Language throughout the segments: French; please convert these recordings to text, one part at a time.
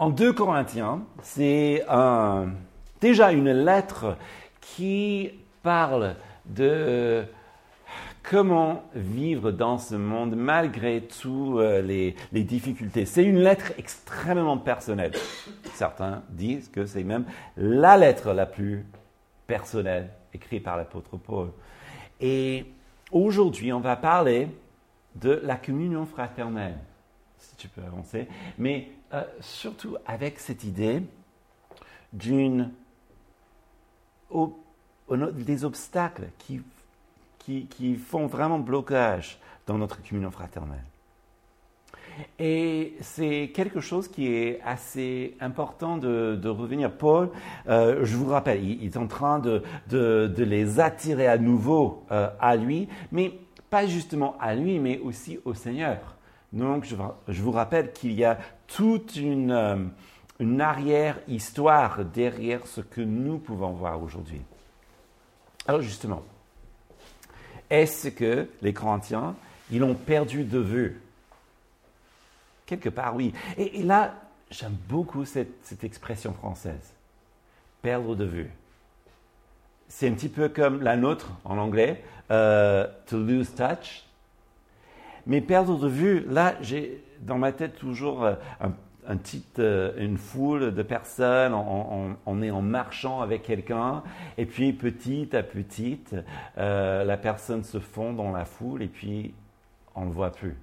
en 2 Corinthiens, c'est déjà une lettre qui parle de comment vivre dans ce monde malgré toutes euh, les, difficultés. C'est une lettre extrêmement personnelle. Certains disent que c'est même la lettre la plus personnelle écrite par l'apôtre Paul. Et aujourd'hui, on va parler de la communion fraternelle, si tu peux avancer, mais euh, surtout avec cette idée d'une des obstacles qui qui, font vraiment blocage dans notre communion fraternelle. Et c'est quelque chose qui est assez important de, revenir. Paul, euh, je vous rappelle, il, est en train de, les attirer à nouveau euh, à lui, mais pas justement à lui, mais aussi au Seigneur. Donc, je, vous rappelle qu'il y a toute une, euh, une arrière-histoire derrière ce que nous pouvons voir aujourd'hui. Alors, justement, est-ce que les Corinthiens, ils ont perdu de vue? Quelque part, oui. Et, là, j'aime beaucoup cette, expression française. Perdre de vue. C'est un petit peu comme la nôtre en anglais, euh, to lose touch. Mais perdre de vue, là, j'ai dans ma tête toujours euh, euh, une foule de personnes, on, est en marchant avec quelqu'un, et puis petit à petit, euh, la personne se fond dans la foule, et puis on ne le voit plus.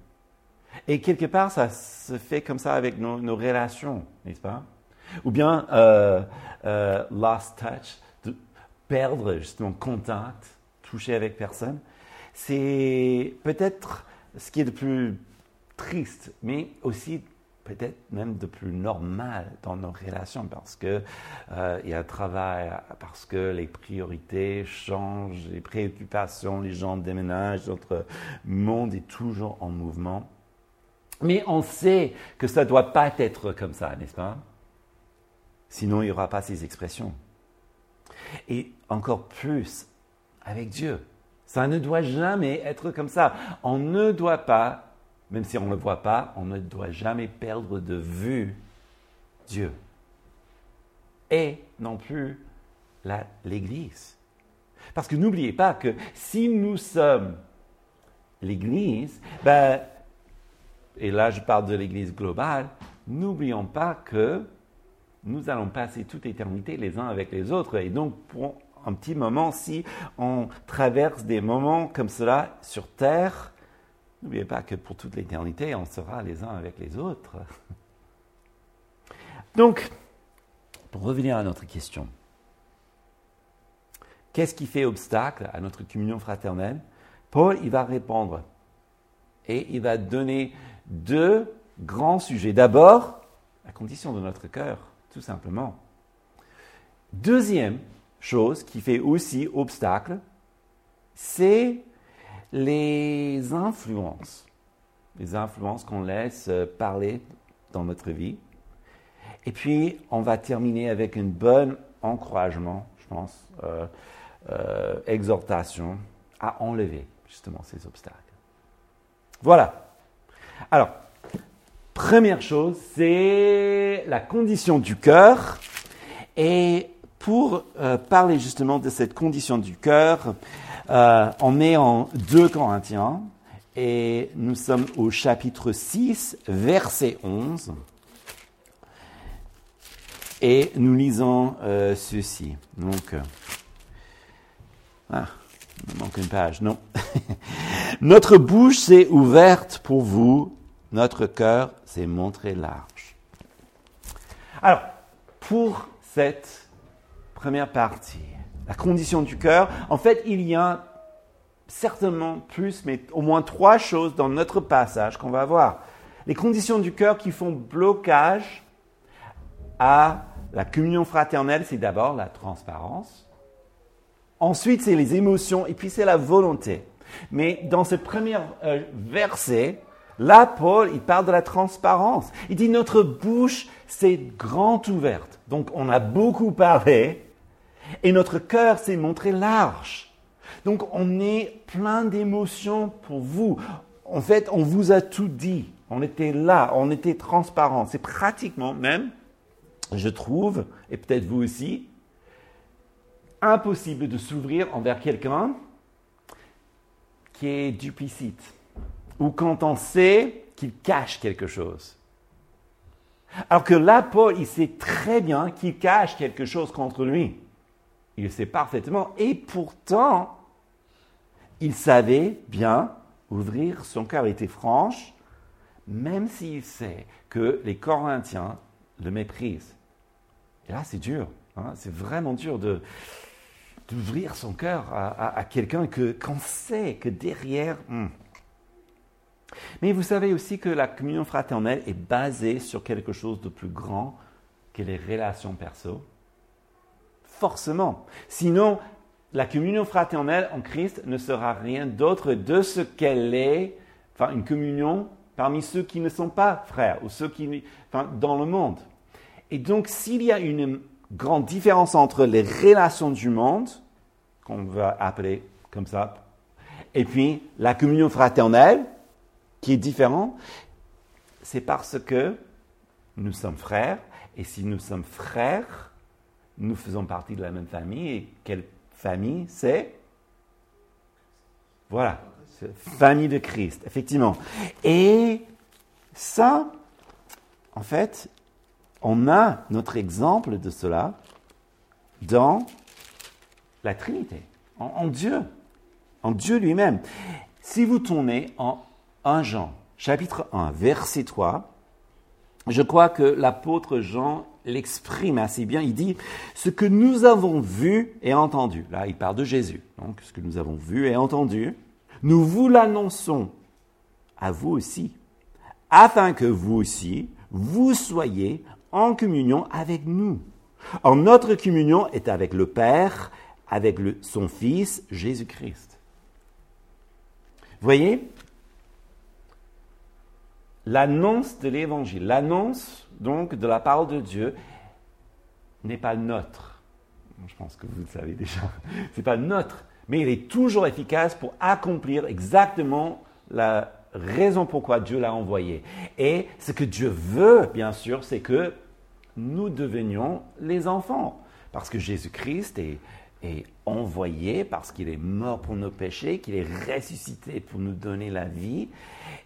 Et quelque part, ça se fait comme ça avec nos, relations, n'est-ce pas? Ou bien euh, lost touch, perdre justement contact, toucher avec personne. C'est peut-être ce qui est de plus triste, mais aussi peut-être même de plus normal dans nos relations parce que euh, il y a un travail, parce que les priorités changent, les préoccupations, les gens déménagent, notre monde est toujours en mouvement. Mais on sait que ça ne doit pas être comme ça, n'est-ce pas? Sinon, il n'y aura pas ces expressions. Et encore plus avec Dieu. Ça ne doit jamais être comme ça. On ne doit pas même si on ne le voit pas, on ne doit jamais perdre de vue Dieu. Et non plus l'Église. Parce que n'oubliez pas que si nous sommes l'Église, ben, et là je parle de l'Église globale, n'oublions pas que nous allons passer toute éternité les uns avec les autres. Et donc, pour un petit moment, si on traverse des moments comme cela sur Terre, N'oubliez pas que pour toute l'éternité, on sera les uns avec les autres. Donc, pour revenir à notre question, qu'est-ce qui fait obstacle à notre communion fraternelle? Paul, il va répondre et il va donner deux grands sujets. D'abord, la condition de notre cœur, tout simplement. Deuxième chose qui fait aussi obstacle, c'est les influences, les influences qu'on laisse parler dans notre vie. Et puis, on va terminer avec une bonne encouragement, je pense, euh, euh, exhortation à enlever justement ces obstacles. Voilà. Alors, première chose, c'est la condition du cœur. Et pour parler justement de cette condition du cœur, euh, on est en 2 Corinthiens et nous sommes au chapitre 6, verset 11. Et nous lisons euh, ceci. Donc, euh, ah, il manque une page, non. notre bouche s'est ouverte pour vous, notre cœur s'est montré large. Alors, pour cette première partie, la condition du cœur. En fait, il y a certainement plus, mais au moins trois choses dans notre passage qu'on va voir. Les conditions du cœur qui font blocage à la communion fraternelle, c'est d'abord la transparence. Ensuite, c'est les émotions et puis c'est la volonté. Mais dans ce premier euh, verset, là, Paul, il parle de la transparence. Il dit notre bouche, c'est grand ouverte. Donc, on a beaucoup parlé et notre cœur s'est montré large. Donc on est plein d'émotions pour vous. En fait, on vous a tout dit. On était là, on était transparent. C'est pratiquement même je trouve, et peut-être vous aussi, impossible de s'ouvrir envers quelqu'un qui est duplicite, ou quand on sait qu'il cache quelque chose. Alors que là, Paul, il sait très bien qu'il cache quelque chose contre lui. Il sait parfaitement. Et pourtant, il savait bien ouvrir son cœur. Il était franche, même s'il sait que les Corinthiens le méprisent. Et là, c'est dur. Hein. c'est vraiment dur de, d'ouvrir son cœur à, quelqu'un que, qu'on sait que derrière... Hmm. Mais vous savez aussi que la communion fraternelle est basée sur quelque chose de plus grand que les relations perso. Forcément. Sinon, la communion fraternelle en Christ ne sera rien d'autre de ce qu'elle est, enfin une communion parmi ceux qui ne sont pas frères ou ceux qui, enfin, dans le monde. Et donc, s'il y a une grande différence entre les relations du monde, qu'on va appeler comme ça, et puis la communion fraternelle, qui est différente, c'est parce que nous sommes frères, et si nous sommes frères, nous faisons partie de la même famille, et quelle famille c'est? Voilà, famille de Christ, effectivement. Et ça, en fait, on a notre exemple de cela dans la Trinité, en, Dieu, en Dieu lui-même. Si vous tournez en 1 Jean, chapitre 1, verset 3, je crois que l'apôtre Jean l'exprime assez bien. Il dit ce que nous avons vu et entendu. Là, il parle de Jésus. Donc, ce que nous avons vu et entendu, nous vous l'annonçons à vous aussi, afin que vous aussi, vous soyez en communion avec nous. En notre communion est avec le Père, avec son Fils Jésus-Christ. Voyez, l'annonce de l'Évangile, l'annonce donc de la parole de Dieu n'est pas notre. Je pense que vous le savez déjà. Ce n'est pas notre, mais il est toujours efficace pour accomplir exactement la raison pourquoi Dieu l'a envoyé. Et ce que Dieu veut, bien sûr, c'est que nous devenions les enfants. Parce que Jésus-Christ est, est envoyé, parce qu'il est mort pour nos péchés, qu'il est ressuscité pour nous donner la vie.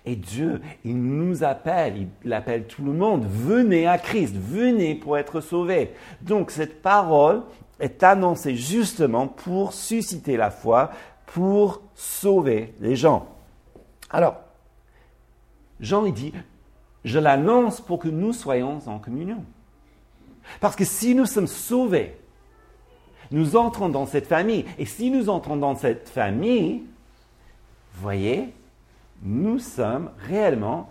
Et Dieu, il nous appelle, il appelle tout le monde, venez à Christ, venez pour être sauvés. Donc cette parole est annoncée justement pour susciter la foi, pour sauver les gens. Alors, Jean il dit, je l'annonce pour que nous soyons en communion. Parce que si nous sommes sauvés, nous entrons dans cette famille. Et si nous entrons dans cette famille, voyez, nous sommes réellement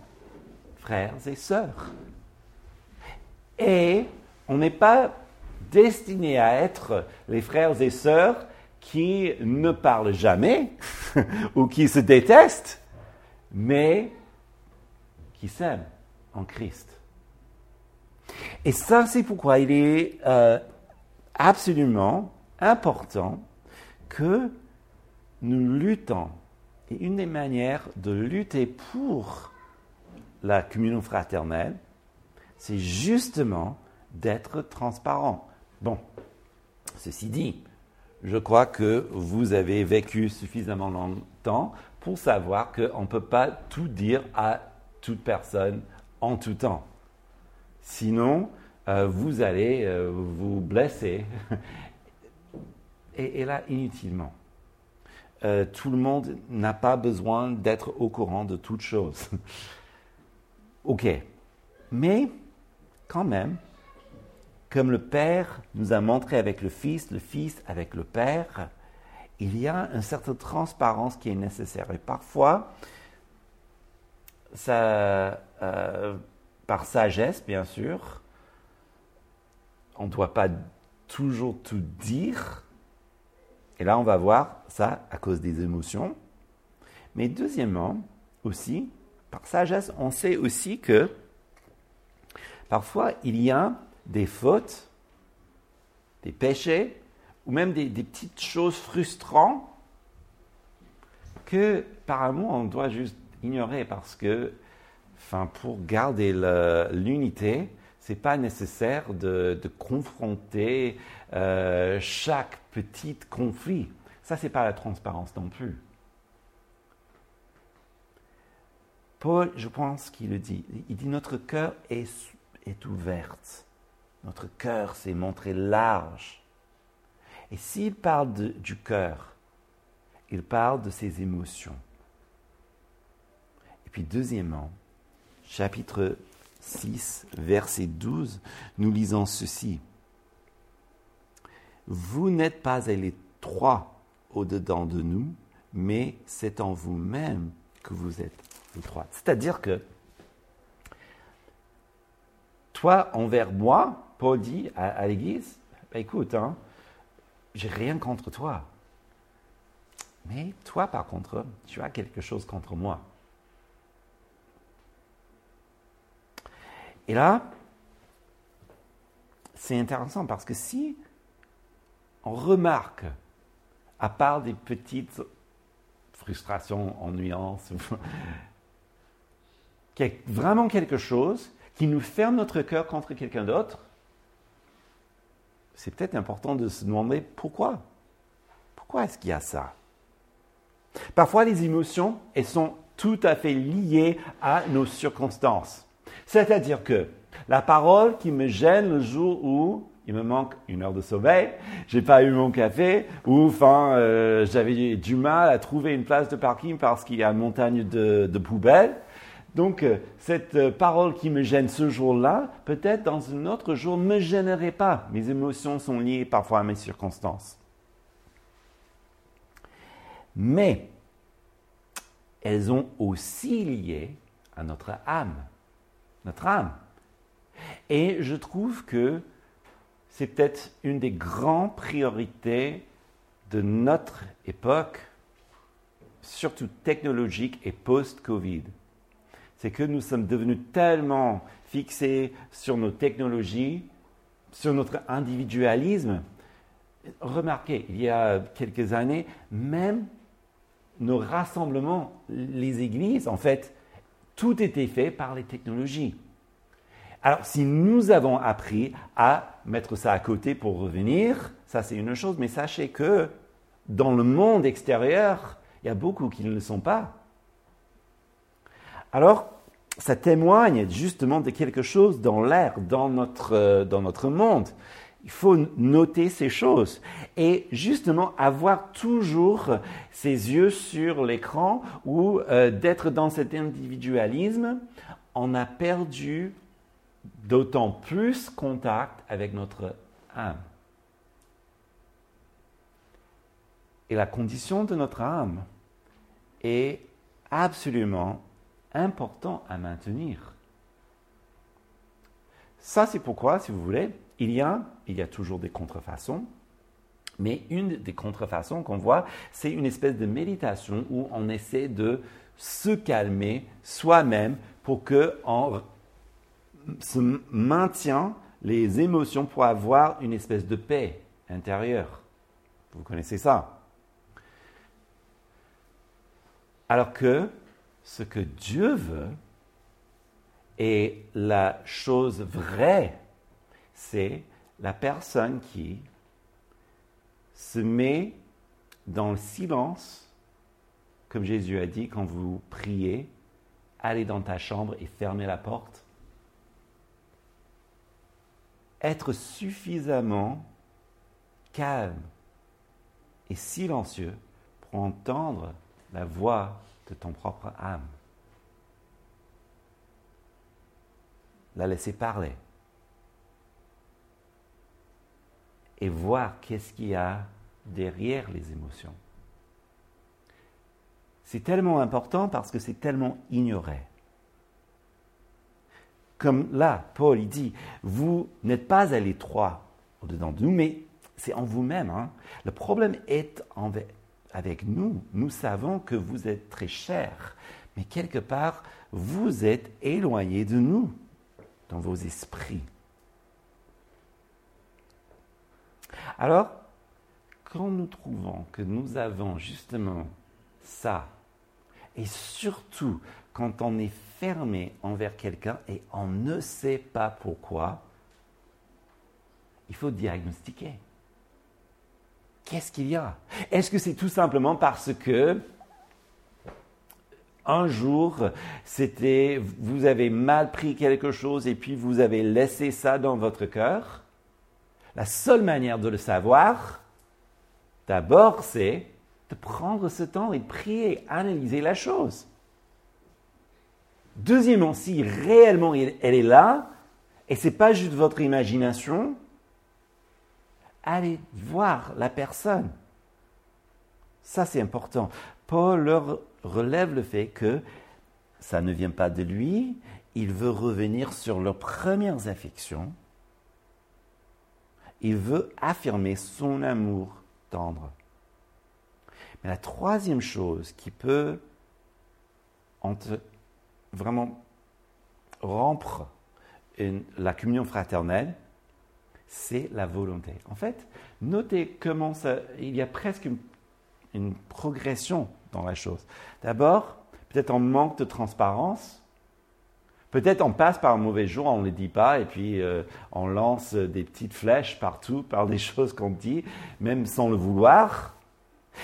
frères et sœurs. Et on n'est pas destiné à être les frères et sœurs qui ne parlent jamais ou qui se détestent, mais qui s'aiment en Christ. Et ça, c'est pourquoi il est euh, absolument important que nous luttons. Et une des manières de lutter pour la communion fraternelle, c'est justement d'être transparent. Bon, ceci dit, je crois que vous avez vécu suffisamment longtemps pour savoir qu'on ne peut pas tout dire à toute personne en tout temps. Sinon, euh, vous allez euh, vous blesser. et, là, inutilement. Euh, tout le monde n'a pas besoin d'être au courant de toutes choses. ok. Mais, quand même, comme le Père nous a montré avec le Fils, le Fils avec le Père, il y a une certaine transparence qui est nécessaire. Et parfois, ça, par sagesse, bien sûr. On ne doit pas toujours tout dire. Et là, on va voir ça à cause des émotions. Mais deuxièmement, aussi, par sagesse, on sait aussi que parfois, il y a des fautes, des péchés, ou même des, petites choses frustrantes que, par amour, on doit juste ignorer parce que Enfin, pour garder l'unité, c'est pas nécessaire de, confronter euh, chaque petit conflit. Ça, c'est pas la transparence non plus. Paul, je pense qu'il le dit. Il dit notre cœur est, ouvert. Notre cœur s'est montré large. Et s'il parle du cœur, il parle de ses émotions. Et puis deuxièmement, chapitre 6, verset 12, nous lisons ceci. Vous n'êtes pas les trois au-dedans de nous, mais c'est en vous-même que vous êtes c'est-à-dire que toi, envers moi, Paul dit à, l'Église, bah, écoute, hein, j'ai rien contre toi. Mais toi, par contre, tu as quelque chose contre moi. Et là, c'est intéressant parce que si on remarque, à part des petites frustrations, ennuyances, vraiment quelque chose qui nous ferme notre cœur contre quelqu'un d'autre, c'est peut-être important de se demander pourquoi. Pourquoi est-ce qu'il y a ça? Parfois, les émotions, elles sont tout à fait liées à nos circonstances. C'est-à-dire que la parole qui me gêne le jour où il me manque une heure de sommeil, j'ai pas eu mon café, ou enfin euh, j'avais du mal à trouver une place de parking parce qu'il y a une montagne de, de poubelles, donc, euh, cette euh, parole qui me gêne ce jour-là, peut-être dans un autre jour, ne me gênerait pas. Mes émotions sont liées parfois à mes circonstances. Mais, elles ont aussi lié à notre âme. Notre âme. Et je trouve que c'est peut-être une des grandes priorités de notre époque, surtout technologique et post-Covid c'est que nous sommes devenus tellement fixés sur nos technologies, sur notre individualisme. Remarquez, il y a quelques années, même nos rassemblements, les églises, en fait, tout était fait par les technologies. Alors, si nous avons appris à mettre ça à côté pour revenir, ça c'est une chose, mais sachez que dans le monde extérieur, il y a beaucoup qui ne le sont pas. Alors, ça témoigne justement de quelque chose dans l'air, dans notre, euh, dans notre monde. Il faut noter ces choses et justement avoir toujours ses yeux sur l'écran ou euh, d'être dans cet individualisme, on a perdu d'autant plus contact avec notre âme. Et la condition de notre âme est absolument important à maintenir. Ça, c'est pourquoi, si vous voulez, il y a, il y a toujours des contrefaçons, mais une des contrefaçons qu'on voit, c'est une espèce de méditation où on essaie de se calmer soi-même pour qu'on se maintient les émotions pour avoir une espèce de paix intérieure. Vous connaissez ça. Alors que ce que Dieu veut et la chose vraie, c'est la personne qui se met dans le silence, comme Jésus a dit quand vous priez, allez dans ta chambre et fermez la porte. Être suffisamment calme et silencieux pour entendre la voix de ton propre âme. La laisser parler. Et voir qu'est-ce qu'il y a derrière les émotions. C'est tellement important parce que c'est tellement ignoré. Comme là, Paul il dit, vous n'êtes pas à l'étroit au-dedans de nous, mais c'est en vous-même. Hein. Le problème est avec nous, nous savons que vous êtes très chers, mais quelque part, vous êtes éloignés de nous dans vos esprits. Alors, quand nous trouvons que nous avons justement ça, Et surtout, quand on est fermé envers quelqu'un et on ne sait pas pourquoi, il faut diagnostiquer. Qu'est-ce qu'il y a? Est-ce que c'est tout simplement parce que un jour, c'était vous avez mal pris quelque chose et puis vous avez laissé ça dans votre cœur? La seule manière de le savoir, d'abord, c'est de prendre ce temps et de prier, analyser la chose. Deuxièmement, si réellement elle est là, et ce n'est pas juste votre imagination, allez voir la personne. Ça, c'est important. Paul leur relève le fait que ça ne vient pas de lui, il veut revenir sur leurs premières affections, il veut affirmer son amour tendre. Mais la troisième chose qui peut vraiment rompre la communion fraternelle, c'est la volonté. En fait, notez comment ça, il y a presque une, progression dans la chose. D'abord, peut-être on manque de transparence. Peut-être on passe par un mauvais jour, on ne le dit pas, et puis euh, on lance des petites flèches partout par des choses qu'on dit, même sans le vouloir.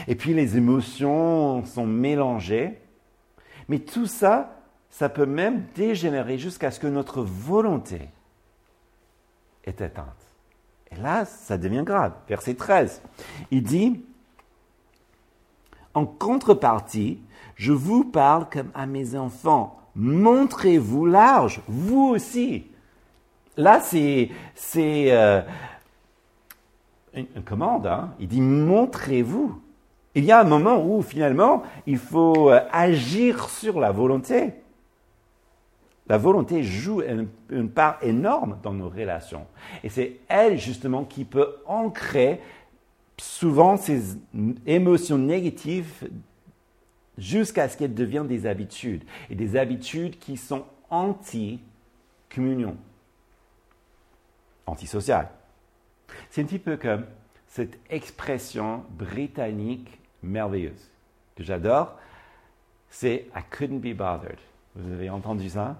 Et puis les émotions sont mélangées. Mais tout ça, ça peut même dégénérer jusqu'à ce que notre volonté est éteinte. Et là, ça devient grave. Verset 13. Il dit, en contrepartie, je vous parle comme à mes enfants. Montrez-vous large, vous aussi. Là, c'est euh, une, commande. Hein. Il dit montrez-vous. Il y a un moment où finalement, il faut euh, agir sur la volonté. La volonté joue une, part énorme dans nos relations. Et c'est elle justement qui peut ancrer souvent ces émotions négatives jusqu'à ce qu'elles deviennent des habitudes. Et des habitudes qui sont anti-communion, antisociales. C'est un petit peu comme cette expression britannique merveilleuse que j'adore, c'est I couldn't be bothered. Vous avez entendu ça?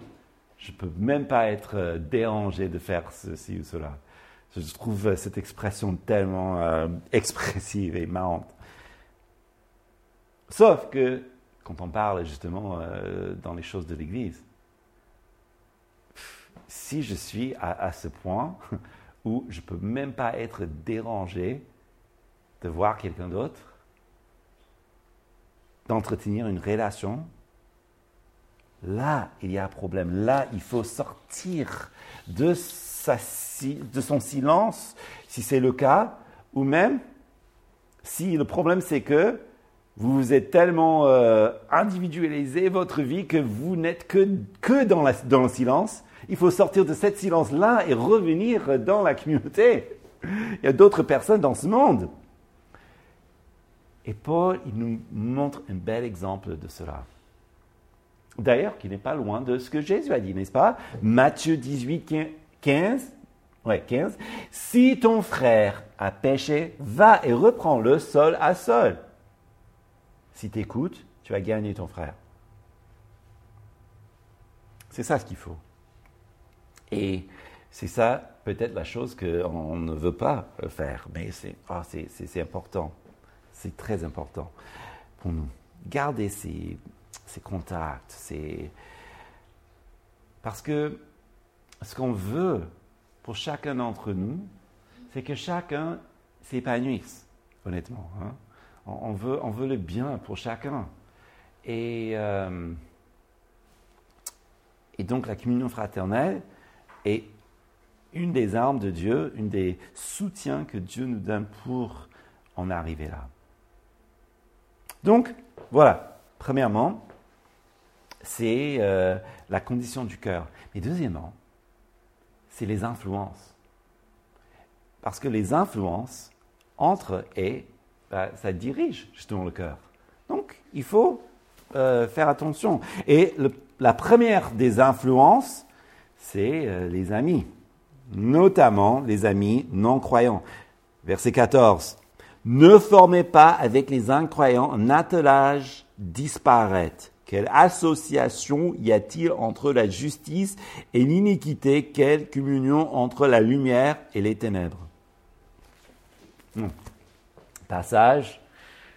Je ne peux même pas être euh, dérangé de faire ceci ou cela. Je trouve cette expression tellement euh, expressive et marrante. Sauf que quand on parle justement dans les choses de l'Église, si je suis à, ce point où je ne peux même pas être dérangé de voir quelqu'un d'autre, d'entretenir une relation Là, il y a un problème. Là, il faut sortir de, son silence, si c'est le cas, ou même si le problème c'est que vous vous êtes tellement euh, individualisé votre vie que vous n'êtes que, dans, dans, le silence. Il faut sortir de cet silence-là et revenir dans la communauté. Il y a d'autres personnes dans ce monde. Et Paul, il nous montre un bel exemple de cela. D'ailleurs, qui n'est pas loin de ce que Jésus a dit, n'est-ce pas? Matthieu 18, 15. Ouais, 15. Si ton frère a péché, va et reprends le sol à sol. Si tu écoutes, tu vas gagner ton frère. C'est ça ce qu'il faut. Et c'est ça peut-être la chose qu'on ne veut pas faire, mais ah, c'est important. C'est très important pour nous. Gardez ces contacts, parce que ce qu'on veut pour chacun d'entre nous, c'est que chacun s'épanouisse, honnêtement. Hein. On, veut, le bien pour chacun. Et, euh, et donc la communion fraternelle est une des armes de Dieu, une des soutiens que Dieu nous donne pour en arriver là. Donc, voilà, premièrement, c'est euh, la condition du cœur. Mais deuxièmement, c'est les influences. Parce que les influences entrent et bah, ça dirige justement le cœur. Donc, il faut euh, faire attention. Et la première des influences, c'est euh, les amis, notamment les amis non croyants. Verset 14. Ne formez pas avec les incroyants un attelage disparate Quelle association y a-t-il entre la justice et l'iniquité? Quelle communion entre la lumière et les ténèbres? Hmm. Passage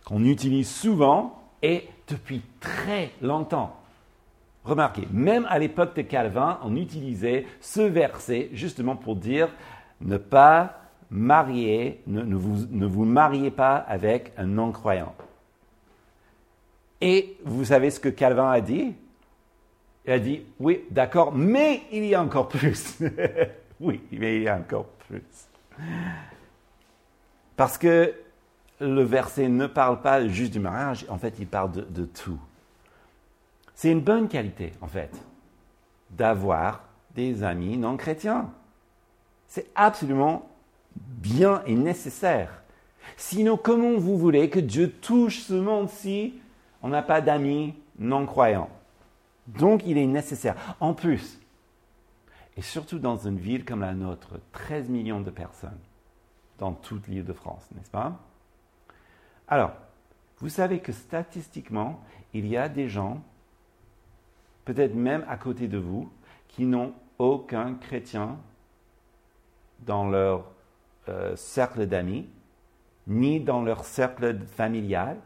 qu'on utilise souvent et depuis très longtemps. Remarquez, même à l'époque de Calvin, on utilisait ce verset justement pour dire ne pas marier, ne, vous, ne vous mariez pas avec un non-croyant. Et vous savez ce que Calvin a dit? Il a dit, oui, d'accord, mais il y a encore plus. oui, mais il y a encore plus. Parce que le verset ne parle pas juste du mariage, en fait, il parle de, tout. C'est une bonne qualité, en fait, d'avoir des amis non chrétiens. C'est absolument bien et nécessaire. Sinon, comment vous voulez que Dieu touche ce monde si on n'a pas d'amis non croyants Donc, il est nécessaire. En plus, et surtout dans une ville comme la nôtre, 13 millions de personnes dans toute l'île de France, n'est-ce pas? Alors, vous savez que statistiquement, il y a des gens, peut-être même à côté de vous, qui n'ont aucun chrétien dans leur euh, cercle d'amis, ni dans leur cercle familial.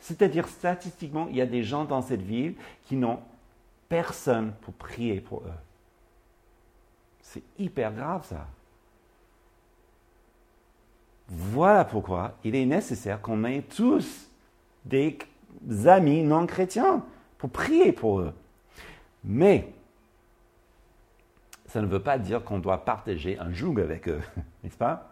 C'est-à-dire, statistiquement, il y a des gens dans cette ville qui n'ont personne pour prier pour eux. C'est hyper grave ça. Voilà pourquoi il est nécessaire qu'on ait tous des amis non chrétiens pour prier pour eux. Mais ça ne veut pas dire qu'on doit partager un joug avec eux, n'est-ce pas?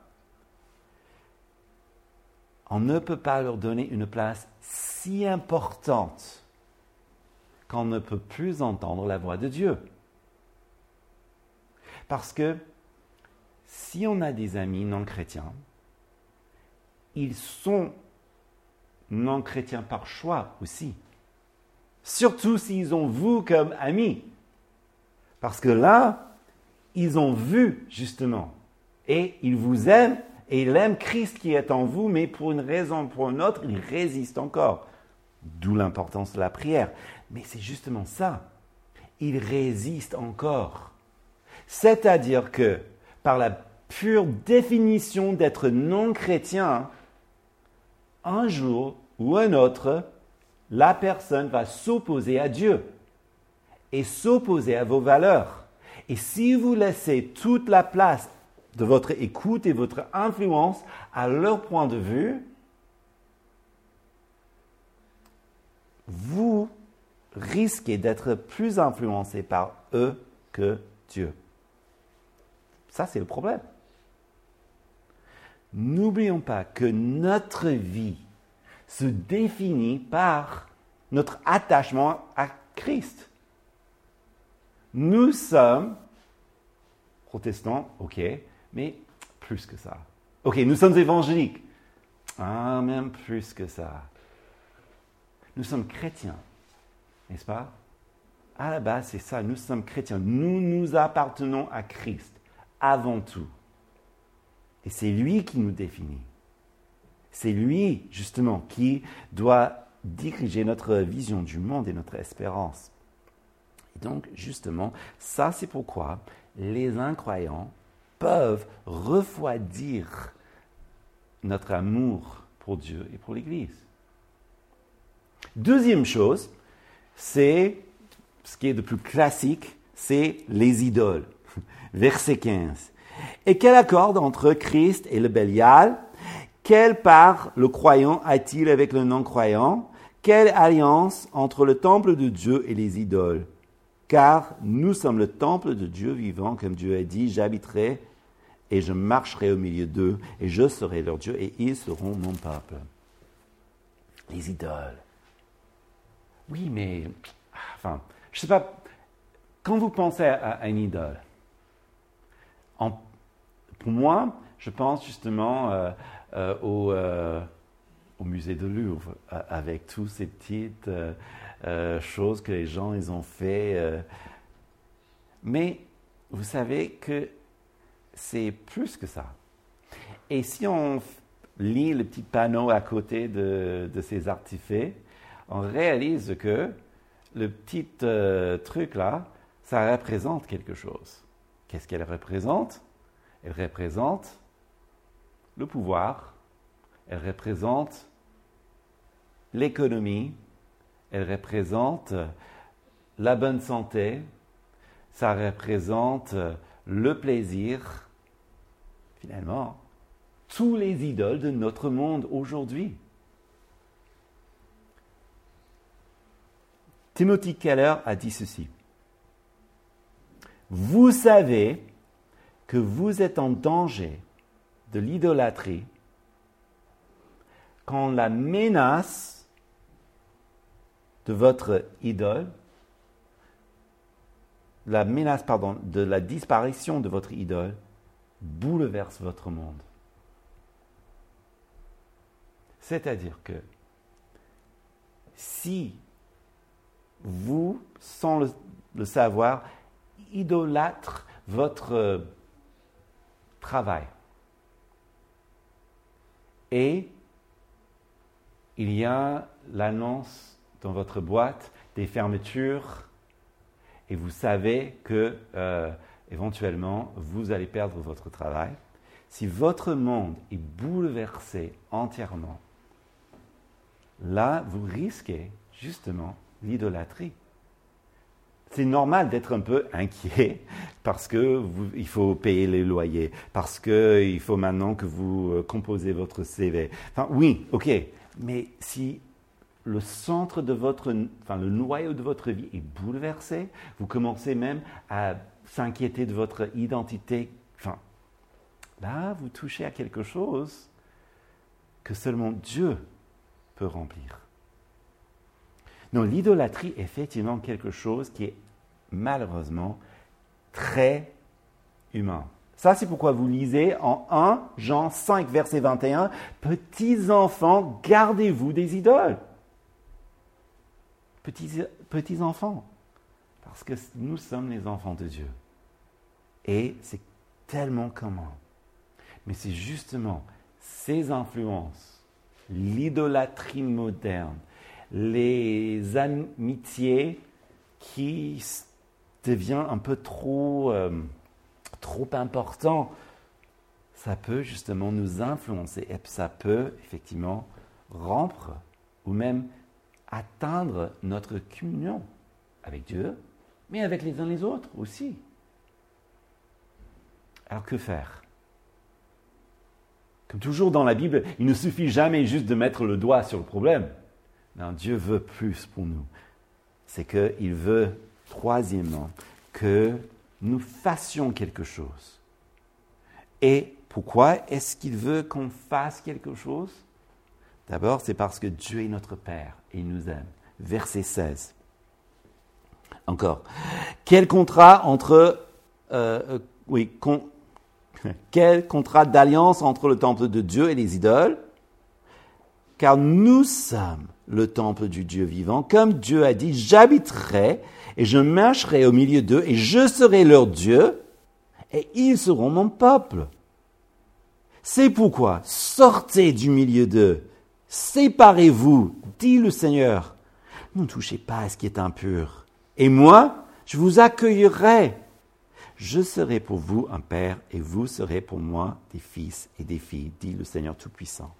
On ne peut pas leur donner une place si importante qu'on ne peut plus entendre la voix de Dieu. Parce que si on a des amis non chrétiens, ils sont non chrétiens par choix aussi. Surtout s'ils ont vous comme amis. Parce que là, ils ont vu justement. Et ils vous aiment et ils aiment Christ qui est en vous, mais pour une raison ou pour une autre, ils résistent encore. D'où l'importance de la prière. Mais c'est justement ça. Ils résistent encore. C'est-à-dire que par la pure définition d'être non chrétien, un jour ou un autre, la personne va s'opposer à Dieu et s'opposer à vos valeurs. Et si vous laissez toute la place de votre écoute et votre influence à leur point de vue, vous risquez d'être plus influencé par eux que Dieu. Ça, c'est le problème. N'oublions pas que notre vie se définit par notre attachement à Christ. Nous sommes protestants, ok, mais plus que ça. Ok, nous sommes évangéliques. Ah, même plus que ça. Nous sommes chrétiens, n'est-ce pas? À la base, c'est ça, nous sommes chrétiens. Nous nous appartenons à Christ avant tout. Et c'est lui qui nous définit. C'est lui, justement, qui doit diriger notre vision du monde et notre espérance. Et donc, justement, ça c'est pourquoi les incroyants peuvent refroidir notre amour pour Dieu et pour l'Église. Deuxième chose, c'est ce qui est de plus classique, c'est les idoles. Verset 15. Et quel accord entre Christ et le Bélial Quelle part le croyant a-t-il avec le non-croyant? Quelle alliance entre le temple de Dieu et les idoles? Car nous sommes le temple de Dieu vivant, comme Dieu a dit, j'habiterai et je marcherai au milieu d'eux, et je serai leur Dieu, et ils seront mon peuple. Les idoles. Oui, mais, enfin, je ne sais pas, quand vous pensez à, à une idole, pour moi, je pense justement euh, euh, euh, au, musée de Louvre, avec toutes ces petites choses que les gens ils ont fait. mais vous savez que c'est plus que ça. Et si on lit le petit panneau à côté de, ces artefacts, on réalise que le petit truc là, ça représente quelque chose. Qu'est-ce qu'elle représente? Elle représente le pouvoir, elle représente l'économie, elle représente la bonne santé, ça représente le plaisir, finalement, tous les idoles de notre monde aujourd'hui. Timothy Keller a dit ceci. Vous savez que vous êtes en danger de l'idolâtrie quand la menace de votre idole, la menace pardon, de la disparition de votre idole bouleverse votre monde. C'est-à-dire que si vous, sans le, savoir, idolâtre votre travail. Et il y a l'annonce dans votre boîte des fermetures et vous savez que euh, éventuellement vous allez perdre votre travail. Si votre monde est bouleversé entièrement, là vous risquez justement l'idolâtrie. C'est normal d'être un peu inquiet parce qu'il faut payer les loyers, parce qu'il faut maintenant que vous euh, composez votre CV. Enfin, oui, ok, mais si le centre de votre, enfin, le noyau de votre vie est bouleversé, vous commencez même à s'inquiéter de votre identité. Enfin, là, vous touchez à quelque chose que seulement Dieu peut remplir. Non, l'idolâtrie est effectivement quelque chose qui est malheureusement très humain. Ça, c'est pourquoi vous lisez en 1 Jean 5, verset 21, Petits enfants, gardez-vous des idoles. Petits, petits enfants. Parce que nous sommes les enfants de Dieu. Et c'est tellement commun. Mais c'est justement ces influences, l'idolâtrie moderne, les amitiés qui deviennent un peu trop, euh, trop ça peut justement nous influencer et ça peut effectivement rompre ou même atteindre notre communion avec Dieu, mais avec les uns les autres aussi. Alors que faire? Comme toujours dans la Bible, il ne suffit jamais juste de mettre le doigt sur le problème. Non, Dieu veut plus pour nous. C'est qu'il veut, troisièmement, que nous fassions quelque chose. Et pourquoi est-ce qu'il veut qu'on fasse quelque chose? D'abord, c'est parce que Dieu est notre Père et il nous aime. Verset 16. Encore. Quel contrat. Euh, euh, quel contrat d'alliance entre le temple de Dieu et les idoles? Car nous sommes le temple du Dieu vivant. Comme Dieu a dit, j'habiterai et je marcherai au milieu d'eux et je serai leur Dieu et ils seront mon peuple. C'est pourquoi sortez du milieu d'eux, séparez-vous, dit le Seigneur. Ne touchez pas à ce qui est impur. Et moi, je vous accueillerai. Je serai pour vous un père et vous serez pour moi des fils et des filles, dit le Seigneur Tout-Puissant.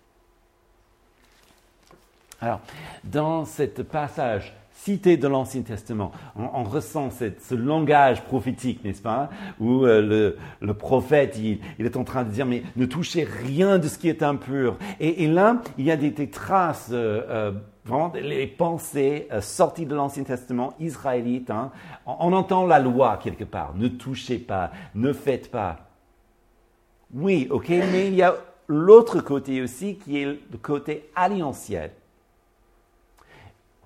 Alors, dans ce passage cité de l'Ancien Testament, on, ressent ce langage prophétique, n'est-ce pas, où euh, le, prophète, il, est en train de dire, mais ne touchez rien de ce qui est impur. Et, là, il y a des, traces, euh, euh, vraiment, les pensées sorties de l'Ancien Testament israélite. Hein. On, entend la loi quelque part, ne touchez pas, ne faites pas. Oui, ok, mais il y a l'autre côté aussi qui est le côté alliantiel.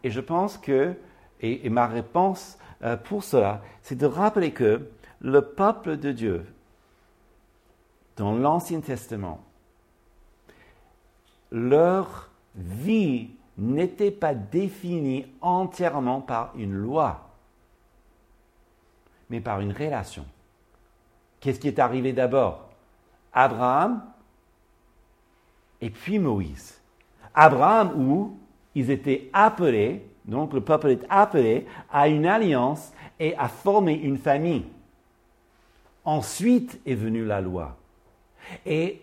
Et je pense que, et, ma réponse euh, pour cela, c'est de rappeler que le peuple de Dieu, dans l'Ancien Testament, leur vie n'était pas définie entièrement par une loi, mais par une relation. Qu'est-ce qui est arrivé d'abord? Abraham et puis Moïse. Abraham où ils étaient appelés, donc le peuple est appelé à une alliance et à former une famille. Ensuite est venue la loi. Et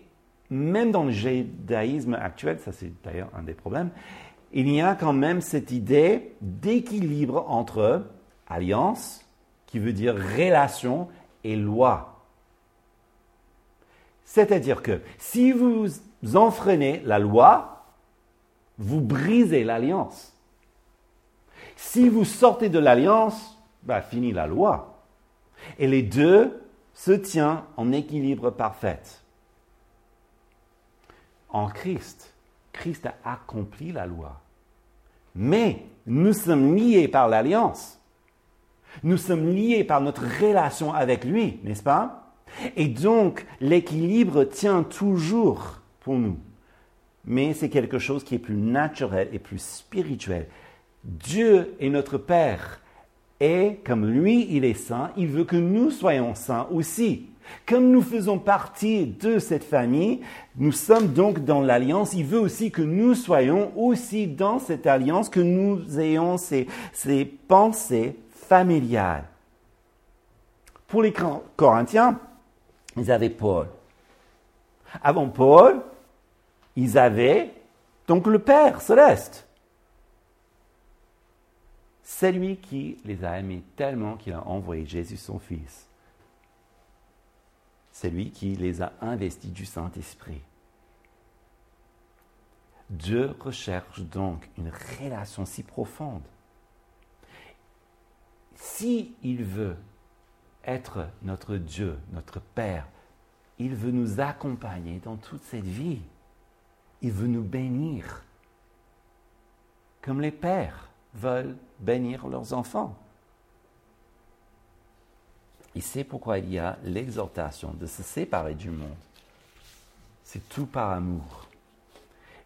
même dans le judaïsme actuel, ça c'est d'ailleurs un des problèmes, il y a quand même cette idée d'équilibre entre alliance, qui veut dire relation, et loi. C'est-à-dire que si vous enfreignez la loi, vous brisez l'alliance. Si vous sortez de l'alliance, bah, fini la loi. Et les deux se tiennent en équilibre parfait. En Christ, Christ a accompli la loi. Mais nous sommes liés par l'alliance. Nous sommes liés par notre relation avec lui, n'est-ce pas? Et donc, l'équilibre tient toujours pour nous. Mais c'est quelque chose qui est plus naturel et plus spirituel. Dieu est notre Père. Et comme lui, il est saint, il veut que nous soyons saints aussi. Comme nous faisons partie de cette famille, nous sommes donc dans l'alliance. Il veut aussi que nous soyons aussi dans cette alliance, que nous ayons ces, ces pensées familiales. Pour les Corinthiens, ils avaient Paul. Avant Paul, ils avaient donc le Père céleste. C'est lui qui les a aimés tellement qu'il a envoyé Jésus son Fils. C'est lui qui les a investis du Saint-Esprit. Dieu recherche donc une relation si profonde. Si veut être notre Dieu, notre Père, il veut nous accompagner dans toute cette vie. Il veut nous bénir comme les pères veulent bénir leurs enfants. Il sait pourquoi il y a l'exhortation de se séparer du monde. C'est tout par amour.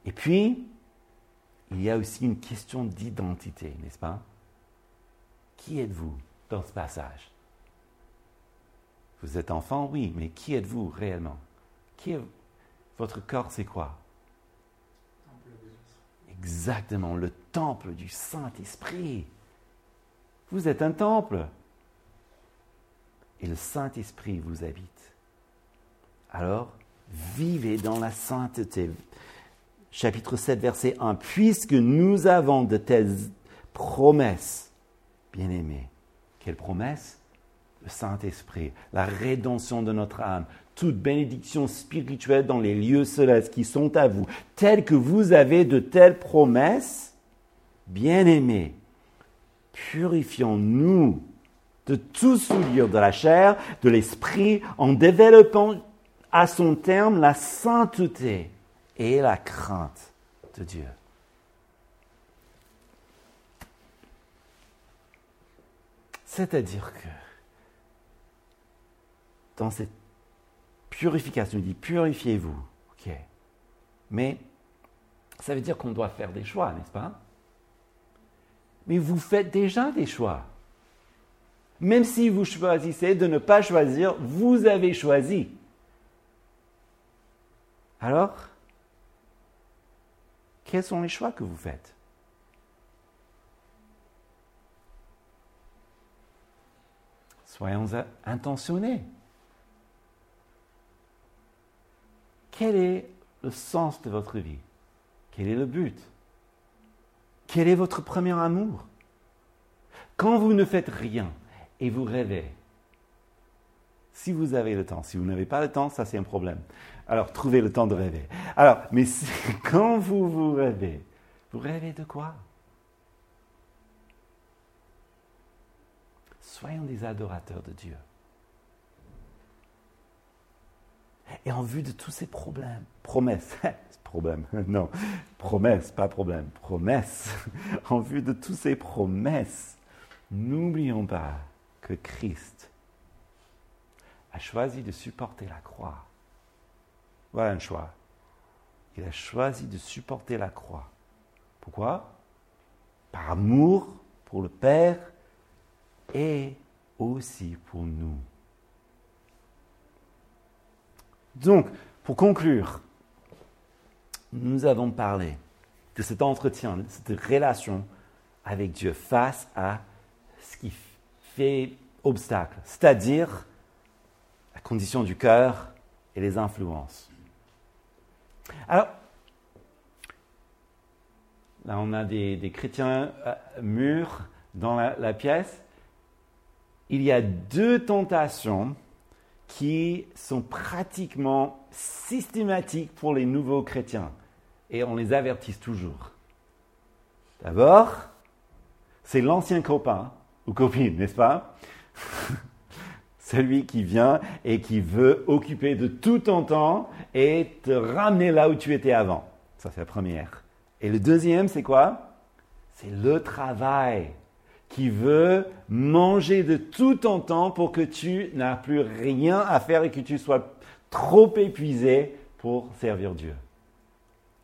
Et puis, il y a aussi une question d'identité, n'est-ce pas? Qui êtes-vous dans ce passage? Vous êtes enfant, oui, mais qui êtes-vous réellement? Votre corps, c'est quoi? Exactement, le temple du Saint-Esprit. Vous êtes un temple. Et le Saint-Esprit vous habite. Alors, vivez dans la sainteté. Chapitre 7, verset 1. Puisque nous avons de telles promesses, bien-aimés. Quelle promesse? Le Saint-Esprit, la rédemption de notre âme, toute bénédiction spirituelle dans les lieux célestes qui sont à vous, telles que vous avez de telles promesses, bien-aimés, purifions-nous de tout souillure de la chair, de l'esprit, en développant à son terme la sainteté et la crainte de Dieu. C'est-à-dire que dans cette purification, il dit purifiez-vous. Ok. Mais ça veut dire qu'on doit faire des choix, n'est-ce pas? Mais vous faites déjà des choix. Même si vous choisissez de ne pas choisir, vous avez choisi. Alors, quels sont les choix que vous faites? Soyons intentionnés. Quel est le sens de votre vie? Quel est le but? Quel est votre premier amour? Quand vous ne faites rien et vous rêvez, si vous avez le temps, si vous n'avez pas le temps, ça c'est un problème. Alors trouvez le temps de rêver. Alors, mais quand vous vous rêvez, vous rêvez de quoi? Soyons des adorateurs de Dieu. Et en vue de tous ces problèmes, promesses, problème, non, promesses, pas problème, promesses, en vue de tous ces promesses, n'oublions pas que Christ a choisi de supporter la croix. Voilà un choix. Il a choisi de supporter la croix. Pourquoi? Par amour pour le Père et aussi pour nous. Donc, pour conclure, nous avons parlé de cet entretien, de cette relation avec Dieu face à ce qui fait obstacle, c'est-à-dire la condition du cœur et les influences. Alors, là on a des, chrétiens euh, mûrs dans la pièce. Il y a deux tentations qui sont pratiquement systématiques pour les nouveaux chrétiens. Et on les avertit toujours. D'abord, c'est l'ancien copain ou copine, n'est-ce pas Celui qui vient et qui veut occuper de tout ton temps et te ramener là où tu étais avant. Ça, c'est la première. Et le deuxième, c'est quoi? C'est le travail qui veut manger de tout ton temps pour que tu n'as plus rien à faire et que tu sois trop épuisé pour servir Dieu.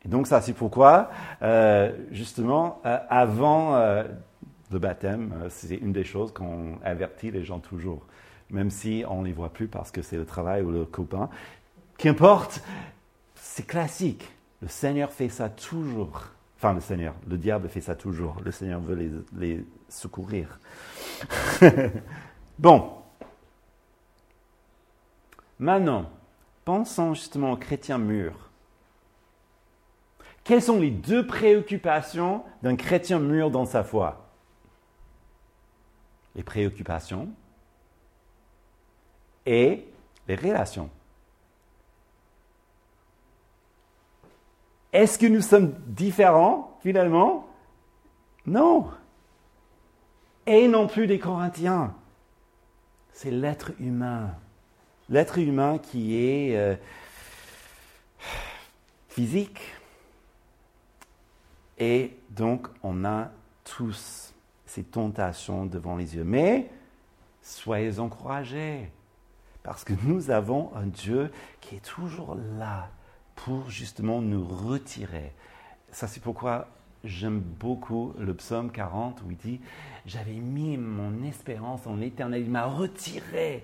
Et donc ça, c'est pourquoi, euh, justement, euh, avant euh, le baptême, c'est une des choses qu'on avertit les gens toujours, même si on ne les voit plus parce que c'est le travail ou le copain. Qu'importe, c'est classique. Le Seigneur fait ça toujours. Enfin, le Seigneur, le diable fait ça toujours. Le Seigneur veut les, les secourir. bon. Maintenant, pensons justement aux chrétiens mûrs. Quelles sont les deux préoccupations d'un chrétien mûr dans sa foi? Les préoccupations et les relations. Est-ce que nous sommes différents finalement? Non. Et non plus des Corinthiens. C'est l'être humain. L'être humain qui est euh, physique. Et donc, on a tous ces tentations devant les yeux. Mais soyez encouragés, parce que nous avons un Dieu qui est toujours là pour justement nous retirer. Ça, c'est pourquoi j'aime beaucoup le psaume 40 où il dit J'avais mis mon espérance en l'éternel, il m'a retiré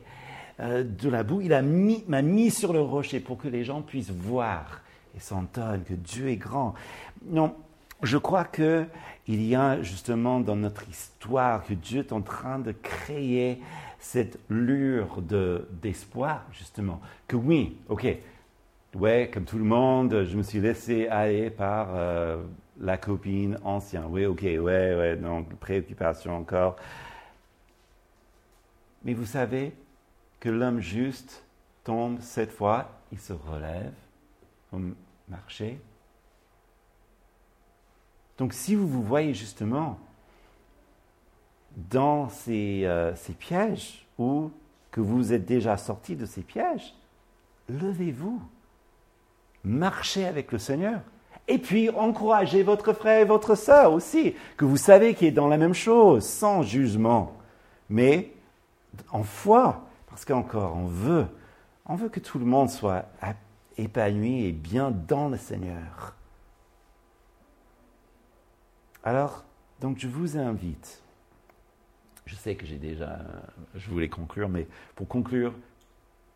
euh, de la boue, il m'a mis, mis sur le rocher pour que les gens puissent voir et s'entendent que Dieu est grand. Non, je crois que il y a justement dans notre histoire que Dieu est en train de créer cette lure d'espoir, justement. Que oui, ok, ouais, comme tout le monde, je me suis laissé aller par euh, la copine ancienne. Oui, ok, ouais, ouais, donc préoccupation encore. Mais vous savez que l'homme juste tombe cette fois, il se relève pour marcher. Donc si vous vous voyez justement dans ces, euh, ces pièges ou que vous êtes déjà sorti de ces pièges, levez-vous marchez avec le Seigneur. Et puis, encouragez votre frère et votre sœur aussi, que vous savez qu'il est dans la même chose, sans jugement, mais en foi, parce qu'encore, on veut, on veut que tout le monde soit épanoui et bien dans le Seigneur. Alors, donc je vous invite, je sais que j'ai déjà, je voulais conclure, mais pour conclure,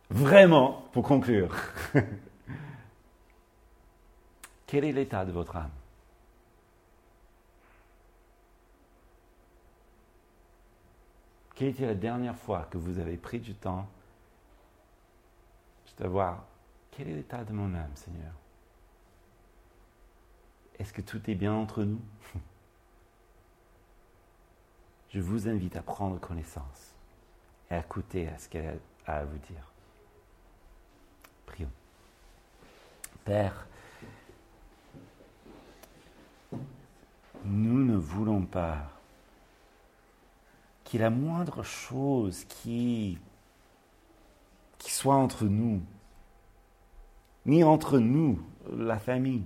vraiment pour conclure, Quel est l'état de votre âme? Quelle était la dernière fois que vous avez pris du temps de voir quel est l'état de mon âme, Seigneur? Est-ce que tout est bien entre nous? Je vous invite à prendre connaissance et à écouter à ce qu'elle a à vous dire. Prions. Père, nous ne voulons pas qu'il la moindre chose qui, qui soit entre nous, ni entre nous, la famille.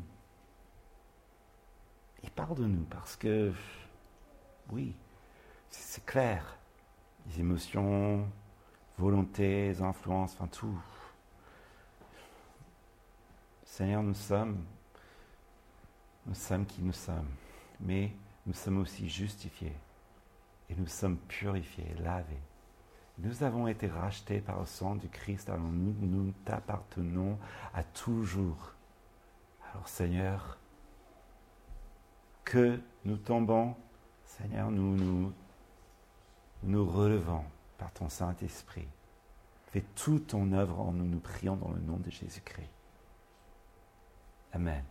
Et pardonne-nous parce que, oui, c'est clair, les émotions, volontés, influences, enfin tout. Seigneur, nous sommes, nous sommes qui nous sommes mais nous sommes aussi justifiés et nous sommes purifiés, lavés. Nous avons été rachetés par le sang du Christ, alors nous, nous t'appartenons à toujours. Alors Seigneur, que nous tombons, Seigneur, nous nous, nous relevons par ton Saint-Esprit. Fais toute ton œuvre en nous, nous prions dans le nom de Jésus-Christ. Amen.